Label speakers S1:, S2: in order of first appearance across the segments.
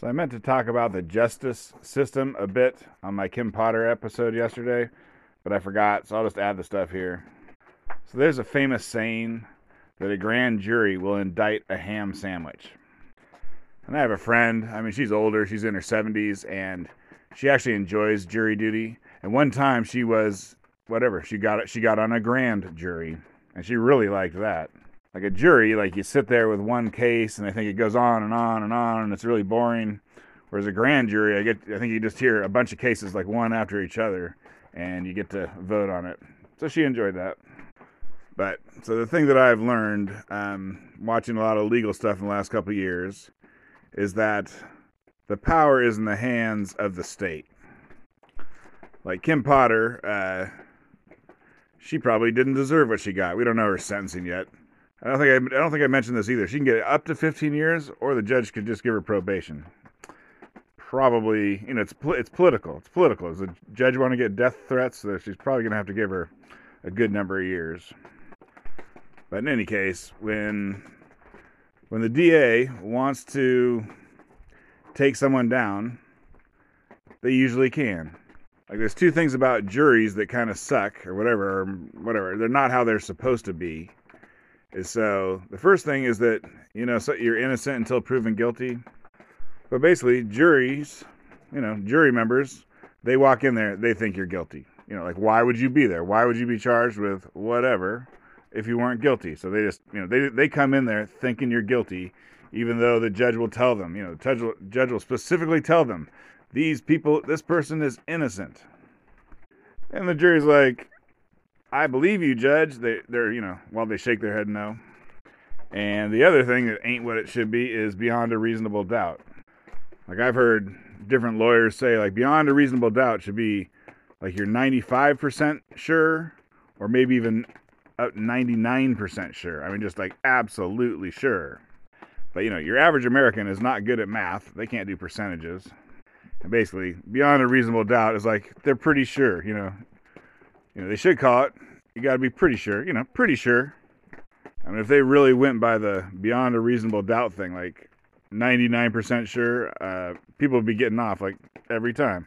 S1: So I meant to talk about the justice system a bit on my Kim Potter episode yesterday, but I forgot, so I'll just add the stuff here. So there's a famous saying that a grand jury will indict a ham sandwich. And I have a friend, I mean, she's older, she's in her 70s, and she actually enjoys jury duty. And one time she was, whatever, she got she got on a grand jury, and she really liked that like a jury, like you sit there with one case and I think it goes on and on and on and it's really boring. Whereas a grand jury, I get I think you just hear a bunch of cases like one after each other and you get to vote on it. So she enjoyed that. But so the thing that I've learned um, watching a lot of legal stuff in the last couple years is that the power is in the hands of the state. Like Kim Potter, uh, she probably didn't deserve what she got. We don't know her sentencing yet. I don't think I, I don't think I mentioned this either. She can get up to 15 years, or the judge could just give her probation. Probably, you know, it's it's political. It's political. Does the judge want to get death threats? So she's probably going to have to give her a good number of years. But in any case, when when the DA wants to take someone down, they usually can. Like there's two things about juries that kind of suck or whatever, or whatever. They're not how they're supposed to be so the first thing is that you know so you're innocent until proven guilty. But basically juries you know jury members they walk in there they think you're guilty. You know like why would you be there? Why would you be charged with whatever if you weren't guilty? So they just you know they they come in there thinking you're guilty even though the judge will tell them you know the judge will, judge will specifically tell them these people this person is innocent. And the jury's like I believe you, Judge. They, they're, you know, while they shake their head no. And the other thing that ain't what it should be is beyond a reasonable doubt. Like I've heard different lawyers say, like beyond a reasonable doubt should be like you're 95% sure, or maybe even up 99% sure. I mean, just like absolutely sure. But you know, your average American is not good at math. They can't do percentages. And basically, beyond a reasonable doubt is like they're pretty sure. You know, you know, they should call it. You got to be pretty sure. You know, pretty sure. I mean, if they really went by the beyond a reasonable doubt thing, like 99% sure, uh, people would be getting off like every time.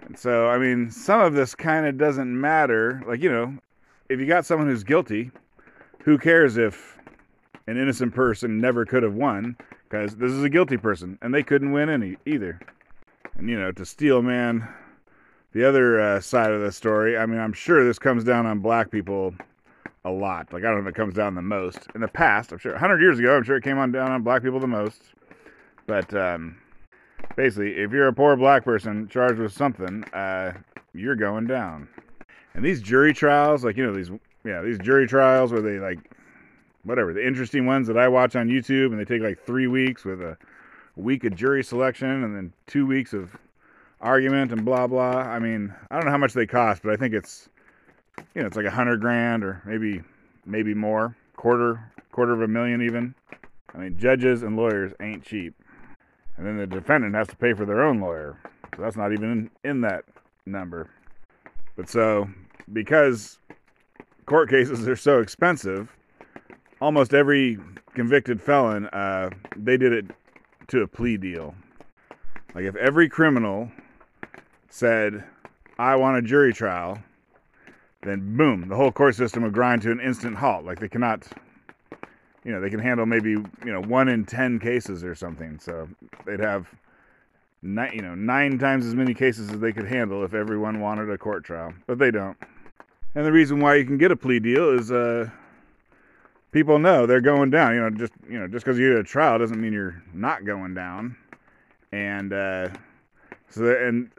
S1: And so, I mean, some of this kind of doesn't matter. Like, you know, if you got someone who's guilty, who cares if an innocent person never could have won? Because this is a guilty person, and they couldn't win any either. And, you know, to steel man the other uh, side of the story, I mean, I'm sure this comes down on black people a lot. Like, I don't know if it comes down the most. In the past, I'm sure, 100 years ago, I'm sure it came on down on black people the most. But um, basically, if you're a poor black person charged with something, uh, you're going down. And these jury trials, like, you know, these, yeah, these jury trials where they, like, whatever, the interesting ones that I watch on YouTube, and they take like three weeks with a week of jury selection and then two weeks of argument and blah blah. I mean, I don't know how much they cost, but I think it's you know it's like a hundred grand or maybe maybe more, quarter quarter of a million even. I mean, judges and lawyers ain't cheap, and then the defendant has to pay for their own lawyer, so that's not even in, that number. But so because court cases are so expensive, almost every convicted felon uh, they did it to a plea deal. Like if every criminal said, I want a jury trial, then boom, the whole court system would grind to an instant halt. Like they cannot, you know, they can handle maybe, you know, one in 10 cases or something. So they'd have, nine, you know, nine times as many cases as they could handle if everyone wanted a court trial. But they don't. And the reason why you can get a plea deal is, uh, people know they're going down. You know, just you know, just because you get a trial doesn't mean you're not going down. And uh, so and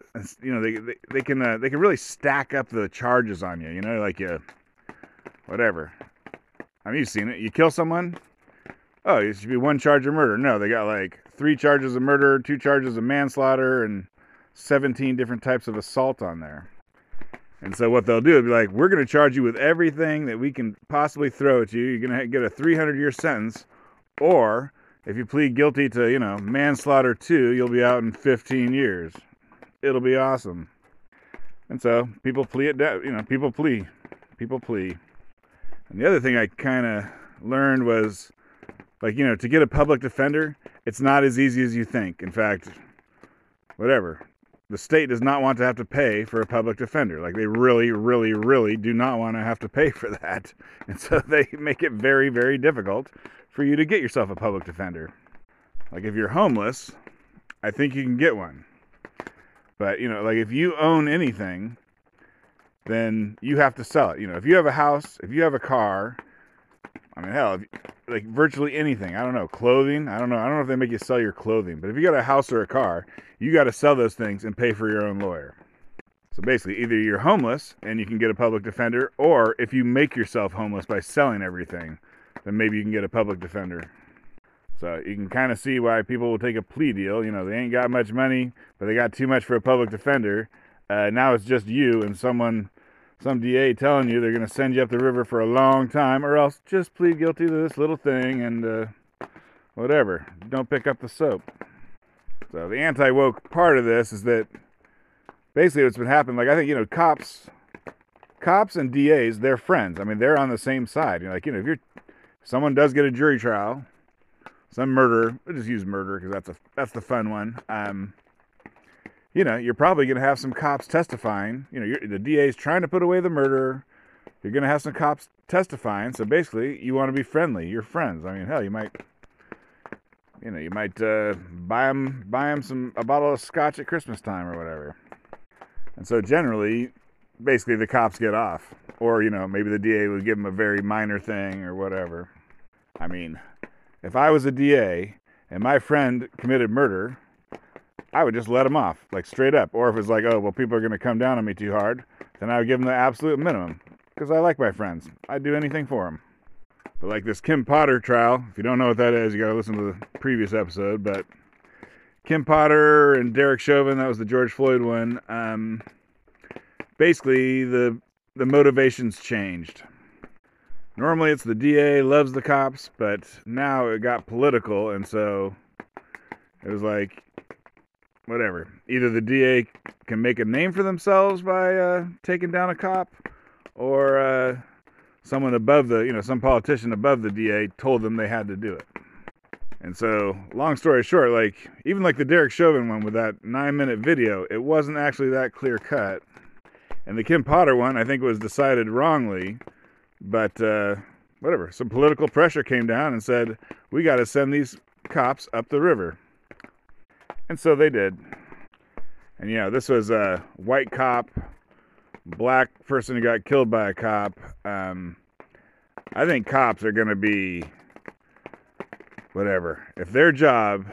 S1: you know they they, they can uh, they can really stack up the charges on you. You know, like you, whatever. I mean, you've seen it. You kill someone. Oh, it should be one charge of murder. No, they got like three charges of murder, two charges of manslaughter, and 17 different types of assault on there. And so what they'll do is be like, we're going to charge you with everything that we can possibly throw at you. You're going to get a 300 year sentence, or if you plead guilty to, you know, manslaughter two, you'll be out in 15 years. It'll be awesome. And so people plea it down, you know, people plea. People plea. And the other thing I kind of learned was like you know, to get a public defender, it's not as easy as you think. In fact, whatever. The state does not want to have to pay for a public defender. Like they really, really, really do not want to have to pay for that. And so they make it very, very difficult for you to get yourself a public defender. Like if you're homeless, I think you can get one. But, you know, like if you own anything, then you have to sell it. You know, if you have a house, if you have a car, I mean, hell, like virtually anything. I don't know, clothing. I don't know. I don't know if they make you sell your clothing, but if you got a house or a car, you got to sell those things and pay for your own lawyer. So basically, either you're homeless and you can get a public defender, or if you make yourself homeless by selling everything, then maybe you can get a public defender. So you can kind of see why people will take a plea deal. You know, they ain't got much money, but they got too much for a public defender. Uh, now it's just you and someone some DA telling you they're going to send you up the river for a long time, or else just plead guilty to this little thing and uh, whatever. Don't pick up the soap. So the anti woke part of this is that basically what's been happening. Like I think you know, cops, cops and DAs, they're friends. I mean, they're on the same side. You're like you know, if you're someone does get a jury trial, some murder. We'll just use murder because that's a that's the fun one. Um, you know, you're probably going to have some cops testifying. You know, the DA is trying to put away the murderer. You're going to have some cops testifying. So basically, you want to be friendly. You're friends. I mean, hell, you might, you know, you might uh, buy them buy them some a bottle of scotch at Christmas time or whatever. And so generally, basically, the cops get off, or you know, maybe the DA would give him a very minor thing or whatever. I mean, if I was a DA and my friend committed murder I would just let him off, like straight up. Or if it's like, oh, well, people are to come down on me too hard, then I would give them the absolute minimum because I like my friends. I'd do anything for them. But like this Kim Potter trial, if you don't know what that is, you got to listen to the previous episode. But Kim Potter and Derek Chauvin, that was the George Floyd one. Um, basically, the the motivations changed. Normally, it's the DA loves the cops, but now it got political, and so it was like whatever. Either the DA can make a name for themselves by uh, taking down a cop, or uh, someone above the, you know, some politician above the DA told them they had to do it. And so, long story short, like even like the Derek Chauvin one with that nine-minute video, it wasn't actually that clear cut. And the Kim Potter one, I think, was decided wrongly, but uh, whatever. Some political pressure came down and said we got to send these cops up the river. And so they did. And know, this was a white cop, black person who got killed by a cop. Um, I think cops are going to be whatever. If their job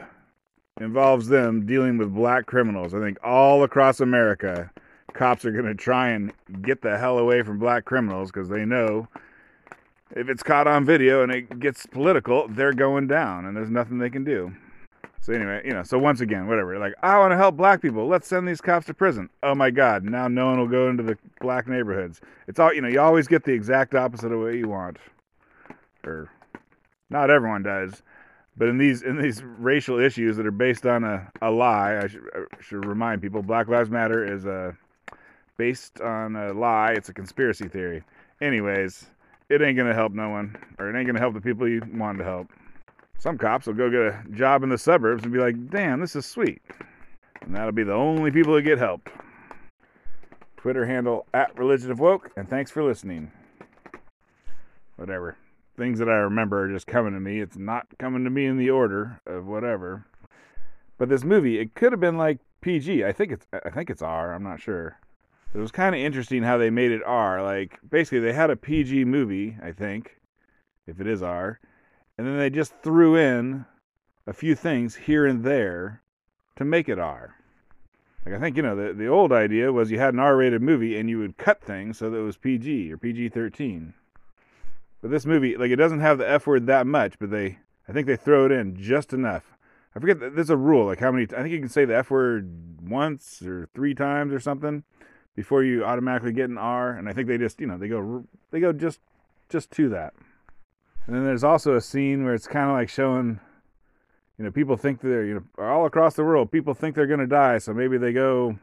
S1: involves them dealing with black criminals, I think all across America, cops are going to try and get the hell away from black criminals because they know if it's caught on video and it gets political, they're going down and there's nothing they can do. So anyway, you know, so once again, whatever. Like, I want to help black people. Let's send these cops to prison. Oh my God! Now no one will go into the black neighborhoods. It's all you know. You always get the exact opposite of what you want, or not everyone does. But in these in these racial issues that are based on a, a lie, I should, I should remind people: Black Lives Matter is a based on a lie. It's a conspiracy theory. Anyways, it ain't gonna help no one, or it ain't gonna help the people you want to help. Some cops will go get a job in the suburbs and be like, damn, this is sweet. And that'll be the only people that get help. Twitter handle at Religion of Woke, and thanks for listening. Whatever. Things that I remember are just coming to me. It's not coming to me in the order of whatever. But this movie, it could have been like PG. I think it's I think it's R, I'm not sure. It was kind of interesting how they made it R. Like basically they had a PG movie, I think, if it is R and then they just threw in a few things here and there to make it R. Like I think you know the the old idea was you had an R-rated movie and you would cut things so that it was PG or PG-13. But this movie, like it doesn't have the F word that much, but they I think they throw it in just enough. I forget there's a rule like how many I think you can say the F word once or three times or something before you automatically get an R and I think they just, you know, they go they go just just to that. And then there's also a scene where it's kind of like showing, you know, people think they're, you know, all across the world, people think they're going to die. So maybe they go,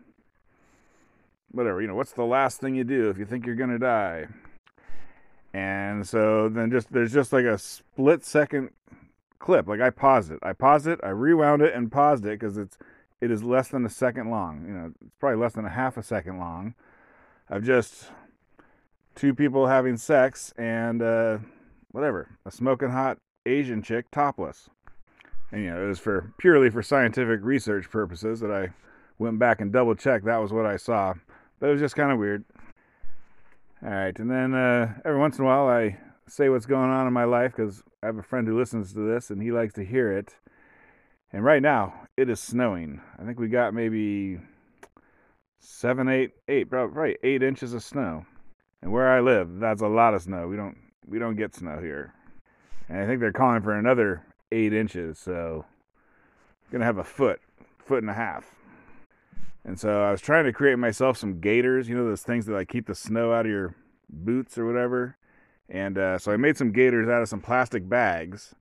S1: whatever, you know, what's the last thing you do if you think you're going to die? And so then just, there's just like a split second clip. Like I paused it. I paused it. I rewound it and paused it because it's it is less than a second long. You know, it's probably less than a half a second long. Of just two people having sex and uh, whatever a smoking hot Asian chick topless. And you know, it was for purely for scientific research purposes that I went back and double checked that was what I saw. But it was just kind of weird. All right, and then uh, every once in a while I say what's going on in my life because I have a friend who listens to this and he likes to hear it. And right now it is snowing. I think we got maybe seven, eight, eight, probably eight inches of snow. And where I live, that's a lot of snow. We don't we don't get snow here. And I think they're calling for another eight inches, so gonna have a foot, foot and a half. And so I was trying to create myself some gaiters, you know, those things that like keep the snow out of your boots or whatever. And uh, so I made some gaiters out of some plastic bags.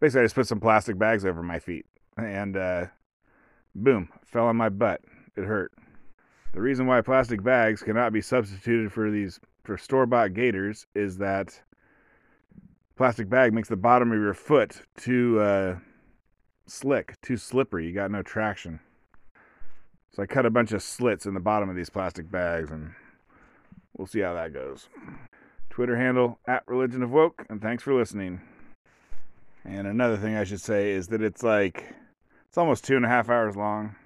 S1: Basically, I just put some plastic bags over my feet, and uh, boom, fell on my butt. It hurt. The reason why plastic bags cannot be substituted for these for store-bought gaiters is that plastic bag makes the bottom of your foot too uh, slick, too slippery. You got no traction. So I cut a bunch of slits in the bottom of these plastic bags, and we'll see how that goes. Twitter handle at Religion of Woke, and thanks for listening. And another thing I should say is that it's like it's almost two and a half hours long.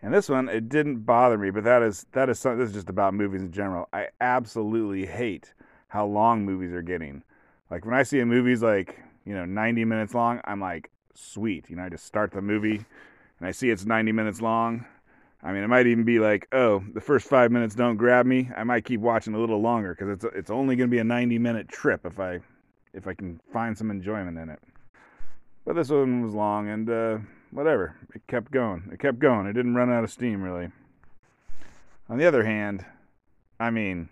S1: And this one, it didn't bother me, but that is that is something. This is just about movies in general. I absolutely hate how long movies are getting. Like when I see a movie's like you know 90 minutes long, I'm like, sweet. You know, I just start the movie, and I see it's 90 minutes long. I mean, it might even be like, oh, the first five minutes don't grab me. I might keep watching a little longer because it's it's only going to be a 90 minute trip if I if I can find some enjoyment in it. But this one was long and uh, whatever. It kept going. It kept going. It didn't run out of steam really. On the other hand, I mean,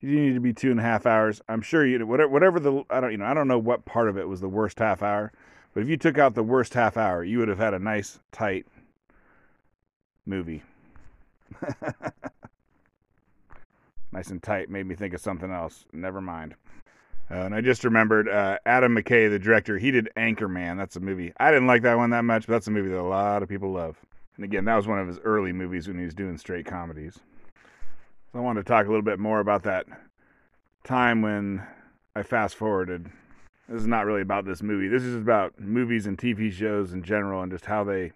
S1: you need to be two and a half hours. I'm sure you whatever whatever the I don't you know I don't know what part of it was the worst half hour, but if you took out the worst half hour, you would have had a nice tight movie. nice and tight made me think of something else. Never mind. Uh, and I just remembered uh, Adam McKay, the director. He did Anchorman. That's a movie. I didn't like that one that much, but that's a movie that a lot of people love. And again, that was one of his early movies when he was doing straight comedies. So I wanted to talk a little bit more about that time when I fast forwarded. This is not really about this movie. This is about movies and TV shows in general and just how they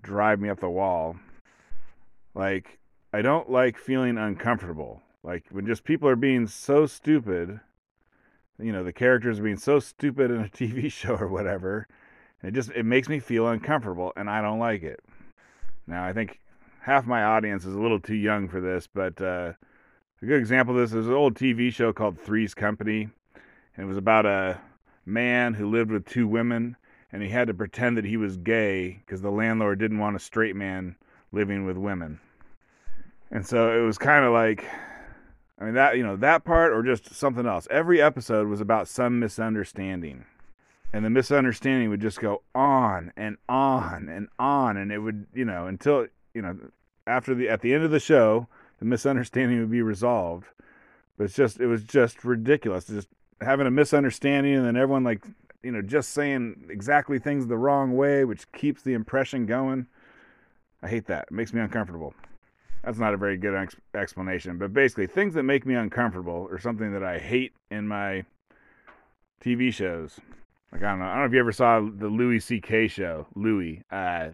S1: drive me up the wall. Like, I don't like feeling uncomfortable. Like, when just people are being so stupid, you know, the characters being so stupid in a TV show or whatever, it just, it makes me feel uncomfortable and I don't like it. Now, I think half my audience is a little too young for this, but uh, a good example of this is an old TV show called Three's Company. And it was about a man who lived with two women and he had to pretend that he was gay because the landlord didn't want a straight man living with women. And so it was kind of like, I mean, that, you know, that part or just something else. Every episode was about some misunderstanding. And the misunderstanding would just go on and on and on. And it would, you know, until, you know, after the, at the end of the show, the misunderstanding would be resolved. But it's just, it was just ridiculous. Just having a misunderstanding and then everyone like you know, just saying exactly things the wrong way, which keeps the impression going. I hate that. It makes me uncomfortable. That's not a very good ex- explanation, but basically, things that make me uncomfortable or something that I hate in my TV shows. Like I don't know. I don't know if you ever saw the Louis C.K. show, Louis. Uh,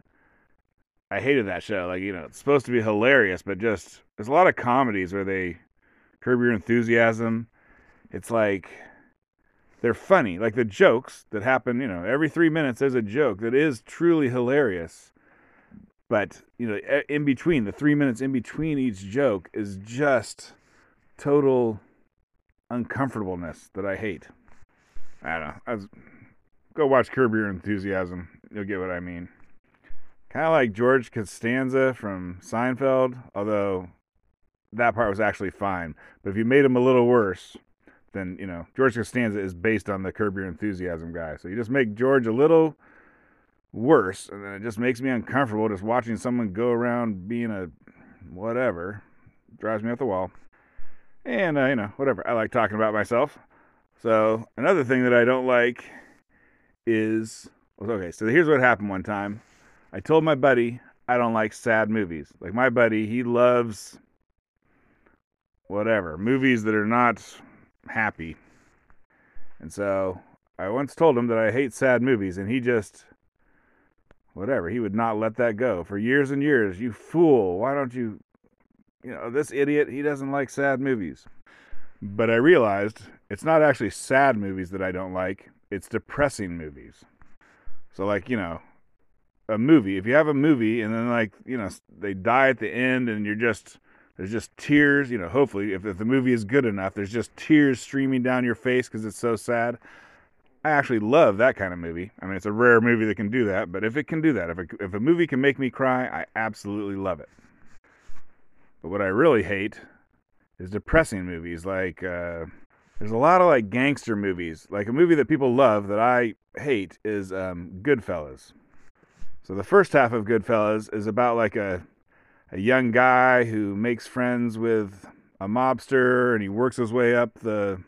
S1: I hated that show. Like you know, it's supposed to be hilarious, but just there's a lot of comedies where they curb your enthusiasm. It's like they're funny. Like the jokes that happen, you know, every three minutes there's a joke that is truly hilarious. But, you know, in between, the three minutes in between each joke is just total uncomfortableness that I hate. I don't know. I was, go watch Curb Your Enthusiasm. You'll get what I mean. Kind of like George Costanza from Seinfeld, although that part was actually fine. But if you made him a little worse, then you know George Costanza is based on the Curb Your Enthusiasm guy. So you just make George a little worse, and then it just makes me uncomfortable just watching someone go around being a whatever. Drives me up the wall. And uh, you know whatever. I like talking about myself. So another thing that I don't like is okay. So here's what happened one time. I told my buddy I don't like sad movies. Like my buddy, he loves whatever movies that are not happy. And so I once told him that I hate sad movies, and he just whatever. He would not let that go for years and years. You fool! Why don't you? You know this idiot. He doesn't like sad movies. But I realized it's not actually sad movies that I don't like. It's depressing movies. So like you know, a movie. If you have a movie and then like you know they die at the end and you're just there's just tears. You know, hopefully if, if the movie is good enough, there's just tears streaming down your face because it's so sad. I actually love that kind of movie. I mean, it's a rare movie that can do that, but if it can do that, if a, if a movie can make me cry, I absolutely love it. But what I really hate is depressing movies. Like, uh, there's a lot of like gangster movies. Like a movie that people love that I hate is um, Goodfellas. So the first half of Goodfellas is about like a a young guy who makes friends with a mobster and he works his way up the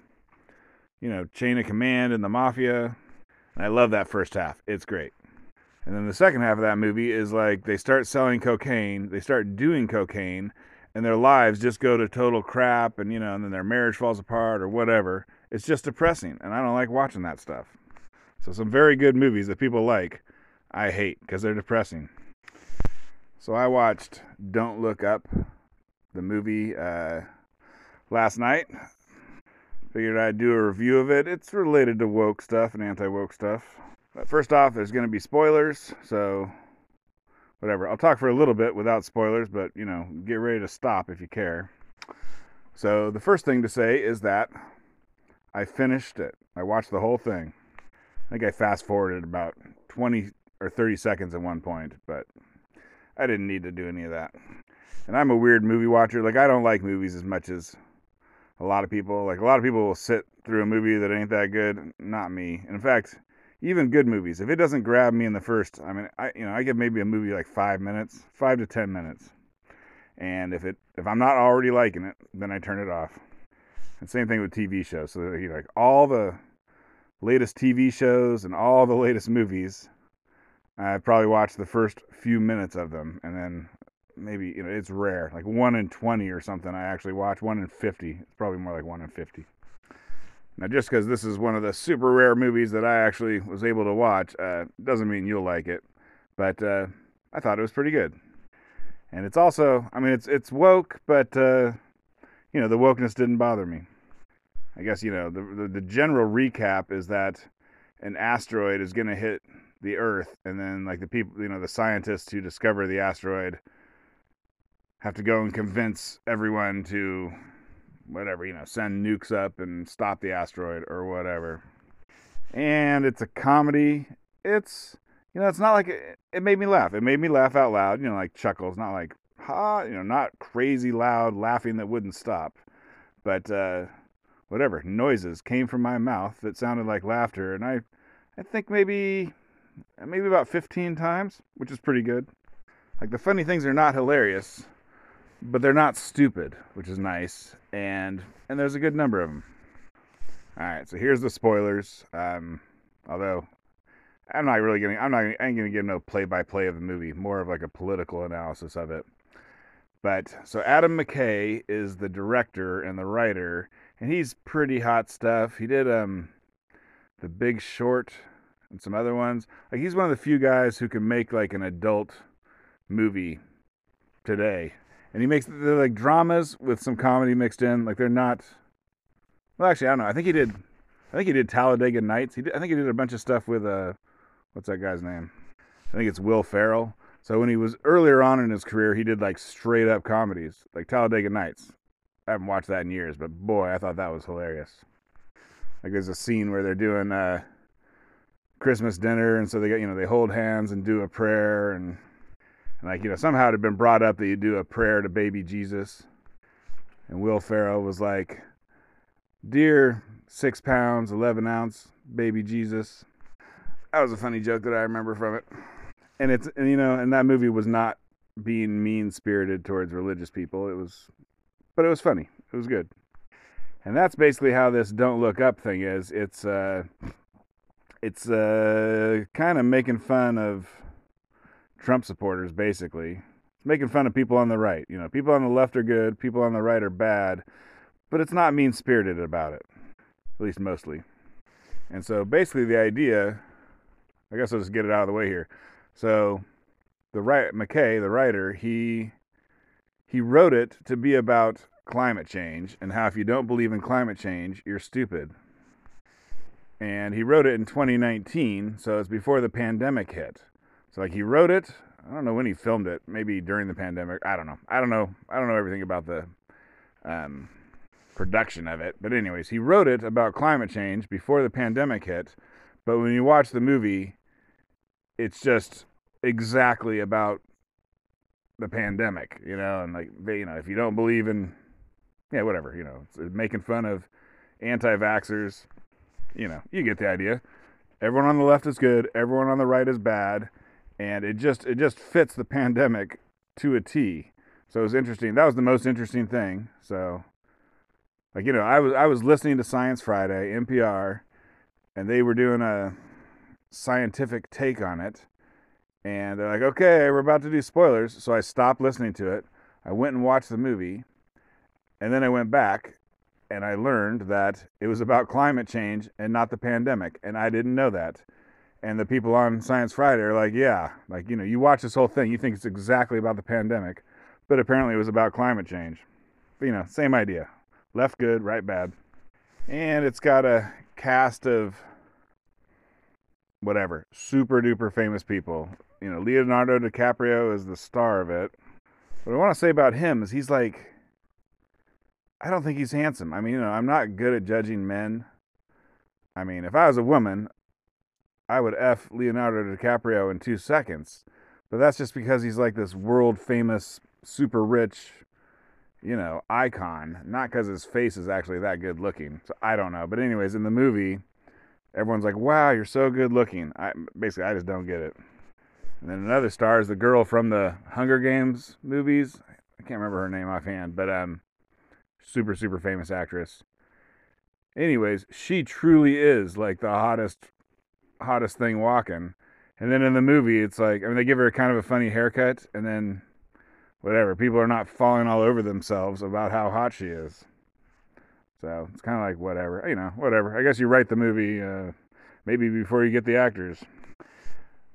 S1: you know chain of command and the mafia. And I love that first half. It's great. And then the second half of that movie is like they start selling cocaine, they start doing cocaine, and their lives just go to total crap and you know, and then their marriage falls apart or whatever. It's just depressing, and I don't like watching that stuff. So some very good movies that people like, I hate because they're depressing. So I watched Don't Look Up, the movie, uh, last night. Figured I'd do a review of it. It's related to woke stuff and anti woke stuff. But first off, there's going to be spoilers, so whatever. I'll talk for a little bit without spoilers, but you know, get ready to stop if you care. So the first thing to say is that I finished it. I watched the whole thing. I think I fast forwarded about 20 or 30 seconds at one point, but I didn't need to do any of that. And I'm a weird movie watcher. Like I don't like movies as much as a lot of people. Like a lot of people will sit through a movie that ain't that good. Not me. in fact, even good movies, if it doesn't grab me in the first, I mean, I you know, I give maybe a movie like five minutes, five to ten minutes, and if it if I'm not already liking it, then I turn it off. And same thing with TV shows. So you know, like all the latest TV shows and all the latest movies I probably watched the first few minutes of them, and then maybe you know it's rare, like one in twenty or something. I actually watch one in fifty. It's probably more like one in fifty. Now, just because this is one of the super rare movies that I actually was able to watch, uh, doesn't mean you'll like it. But uh, I thought it was pretty good, and it's also, I mean, it's it's woke, but uh, you know the wokeness didn't bother me. I guess you know the, the, the general recap is that an asteroid is going to hit the Earth, and then like the people, you know, the scientists who discover the asteroid have to go and convince everyone to whatever, you know, send nukes up and stop the asteroid or whatever. And it's a comedy. It's you know, it's not like it, it made me laugh. It made me laugh out loud, you know, like chuckles, not like ha, you know, not crazy loud laughing that wouldn't stop. But uh whatever, noises came from my mouth that sounded like laughter and I I think maybe maybe about 15 times, which is pretty good. Like the funny things are not hilarious, but they're not stupid, which is nice, and and there's a good number of them. All right, so here's the spoilers. Um, although I'm not really getting, I'm not, I ain't gonna give no play-by-play of the movie, more of like a political analysis of it. But so Adam McKay is the director and the writer, and he's pretty hot stuff. He did um, the Big Short and some other ones. Like he's one of the few guys who can make like an adult movie today. And he makes they're like dramas with some comedy mixed in. Like they're not Well, actually, I don't know. I think he did I think he did Talladega Nights. He did, I think he did a bunch of stuff with uh what's that guy's name? I think it's Will Ferrell. So when he was earlier on in his career, he did like straight up comedies, like Talladega Nights. I haven't watched that in years, but boy, I thought that was hilarious. Like there's a scene where they're doing uh Christmas dinner, and so they get you know they hold hands and do a prayer, and, and like you know somehow it had been brought up that you do a prayer to baby Jesus, and Will Ferrell was like, "Dear six pounds eleven ounce baby Jesus," that was a funny joke that I remember from it, and it's and, you know and that movie was not being mean spirited towards religious people. It was, but it was funny. It was good. And that's basically how this don't look up thing is. It's uh, it's uh, kind of making fun of Trump supporters, basically. It's making fun of people on the right. You know, people on the left are good, people on the right are bad, but it's not mean spirited about it, at least mostly. And so basically, the idea I guess I'll just get it out of the way here. So, the right McKay, the writer, he he wrote it to be about climate change and how if you don't believe in climate change, you're stupid. And he wrote it in 2019, so it's before the pandemic hit. So like he wrote it, I don't know when he filmed it, maybe during the pandemic. I don't know. I don't know. I don't know everything about the um, production of it. But anyways, he wrote it about climate change before the pandemic hit. But when you watch the movie, it's just exactly about the pandemic, you know, and like you know, if you don't believe in, yeah, whatever, you know, making fun of anti-vaxxers, you know, you get the idea. Everyone on the left is good, everyone on the right is bad, and it just it just fits the pandemic to a T. So it was interesting. That was the most interesting thing. So, like you know, I was I was listening to Science Friday, NPR, and they were doing a scientific take on it. And they're like, okay, we're about to do spoilers. So I stopped listening to it. I went and watched the movie. And then I went back and I learned that it was about climate change and not the pandemic. And I didn't know that. And the people on Science Friday are like, yeah, like, you know, you watch this whole thing, you think it's exactly about the pandemic, but apparently it was about climate change. But, you know, same idea. Left good, right bad. And it's got a cast of whatever, super duper famous people. You know, Leonardo DiCaprio is the star of it. What I want to say about him is he's like, I don't think he's handsome. I mean, you know, I'm not good at judging men. I mean, if I was a woman, I would F Leonardo DiCaprio in two seconds. But that's just because he's like this world famous, super rich, you know, icon. Not because his face is actually that good looking. So I don't know. But, anyways, in the movie, everyone's like, "Wow, you're so good looking." I basically I just don't get it. And then another star is the girl from the Hunger Games movies. I can't remember her name offhand, but um, super super famous actress. Anyways, she truly is like the hottest hottest thing walking. And then in the movie, it's like I mean they give her kind of a funny haircut, and then whatever people are not falling all over themselves about how hot she is. So it's kind of like whatever, you know, whatever. I guess you write the movie uh, maybe before you get the actors.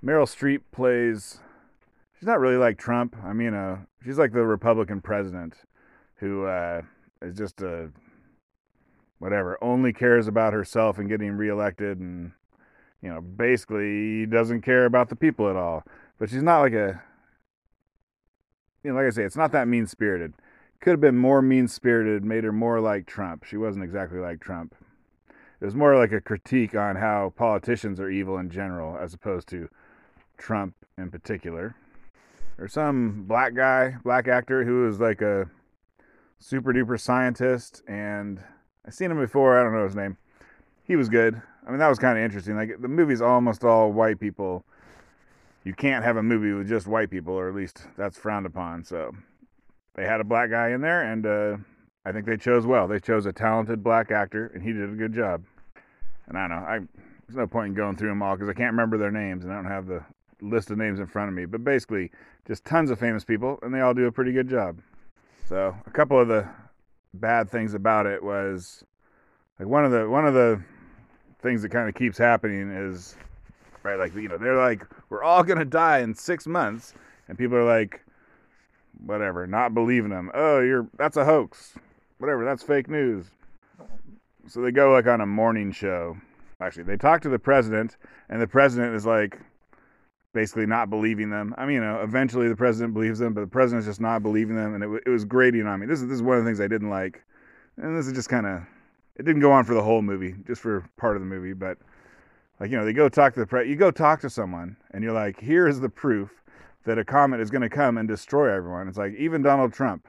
S1: Meryl Streep plays. She's not really like Trump. I mean, uh, she's like the Republican president who uh, is just a whatever, only cares about herself and getting reelected, and you know, basically he doesn't care about the people at all. But she's not like a, you know, like I say, it's not that mean spirited could have been more mean spirited, made her more like Trump. She wasn't exactly like Trump. It was more like a critique on how politicians are evil in general, as opposed to Trump in particular. There's some black guy, black actor, who was like a super duper scientist, and I've seen him before. I don't know his name. He was good. I mean, that was kind of interesting. Like the movie's almost all white people. You can't have a movie with just white people, or at least that's frowned upon. So they had a black guy in there, and uh, I think they chose well. They chose a talented black actor, and he did a good job. And I don't know, I there's no point in going through them all because I can't remember their names, and I don't have the list of names in front of me. But basically, just tons of famous people, and they all do a pretty good job. So a couple of the bad things about it was like one of the one of the things that kind of keeps happening is right like you know they're like we're all gonna die in six months and people are like whatever, not believing them. Oh, you're that's a hoax. Whatever, that's fake news. So they go like on a morning show. Actually, they talk to the president, and the president is like basically not believing them. I mean, you know, eventually the president believes them, but the president's just not believing them, and it, it was grating on me. This is this is one of the things I didn't like, and this is just kind of it didn't go on for the whole movie, just for part of the movie, but like you know, they go talk to the pre, you go talk to someone, and you're like, here's the proof that a comet is going to come and destroy everyone. It's like even Donald Trump,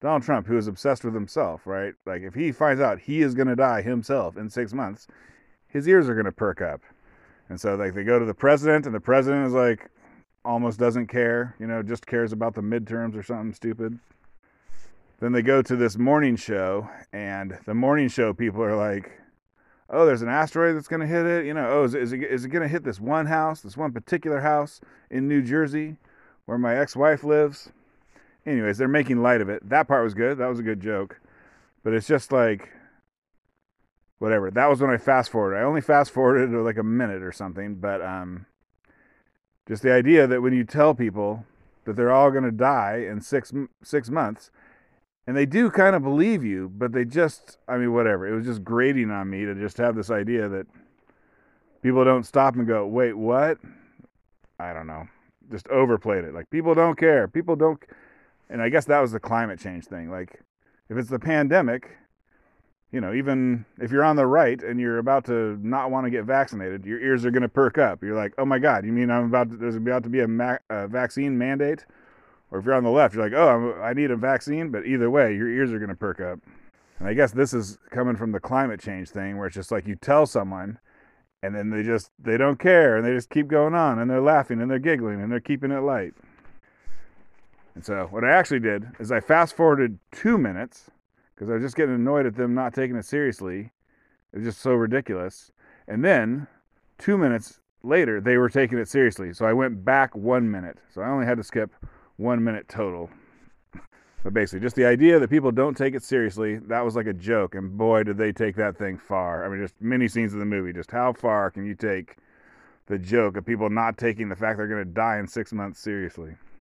S1: Donald Trump, who is obsessed with himself, right? Like if he finds out he is going to die himself in six months, his ears are going to perk up. And so like they go to the president, and the president is like almost doesn't care, you know, just cares about the midterms or something stupid. Then they go to this morning show, and the morning show people are like, oh, there's an asteroid that's going to hit it. You know, oh, is, is it, is it going to hit this one house, this one particular house in New Jersey where my ex wife lives? Anyways, they're making light of it. That part was good. That was a good joke. But it's just like, whatever. That was when I fast forwarded. I only fast forwarded like a minute or something. But um, just the idea that when you tell people that they're all going to die in six six months, and they do kind of believe you, but they just, I mean, whatever. It was just grating on me to just have this idea that people don't stop and go, wait, what? I don't know. Just overplayed it. Like, people don't care. People don't. And I guess that was the climate change thing. Like, if it's the pandemic, you know, even if you're on the right and you're about to not want to get vaccinated, your ears are going to perk up. You're like, oh my God, you mean I'm about to, there's about to be a, ma- a vaccine mandate? Or if you're on the left, you're like, oh, I need a vaccine. But either way, your ears are going to perk up. And I guess this is coming from the climate change thing where it's just like you tell someone and then they just, they don't care and they just keep going on and they're laughing and they're giggling and they're keeping it light. And so what I actually did is I fast forwarded two minutes because I was just getting annoyed at them not taking it seriously. It was just so ridiculous. And then two minutes later, they were taking it seriously. So I went back one minute. So I only had to skip one minute total. But basically, just the idea that people don't take it seriously, that was like a joke. And boy, did they take that thing far. I mean, just many scenes of the movie. Just how far can you take the joke of people not taking the fact they're going to die in six months seriously?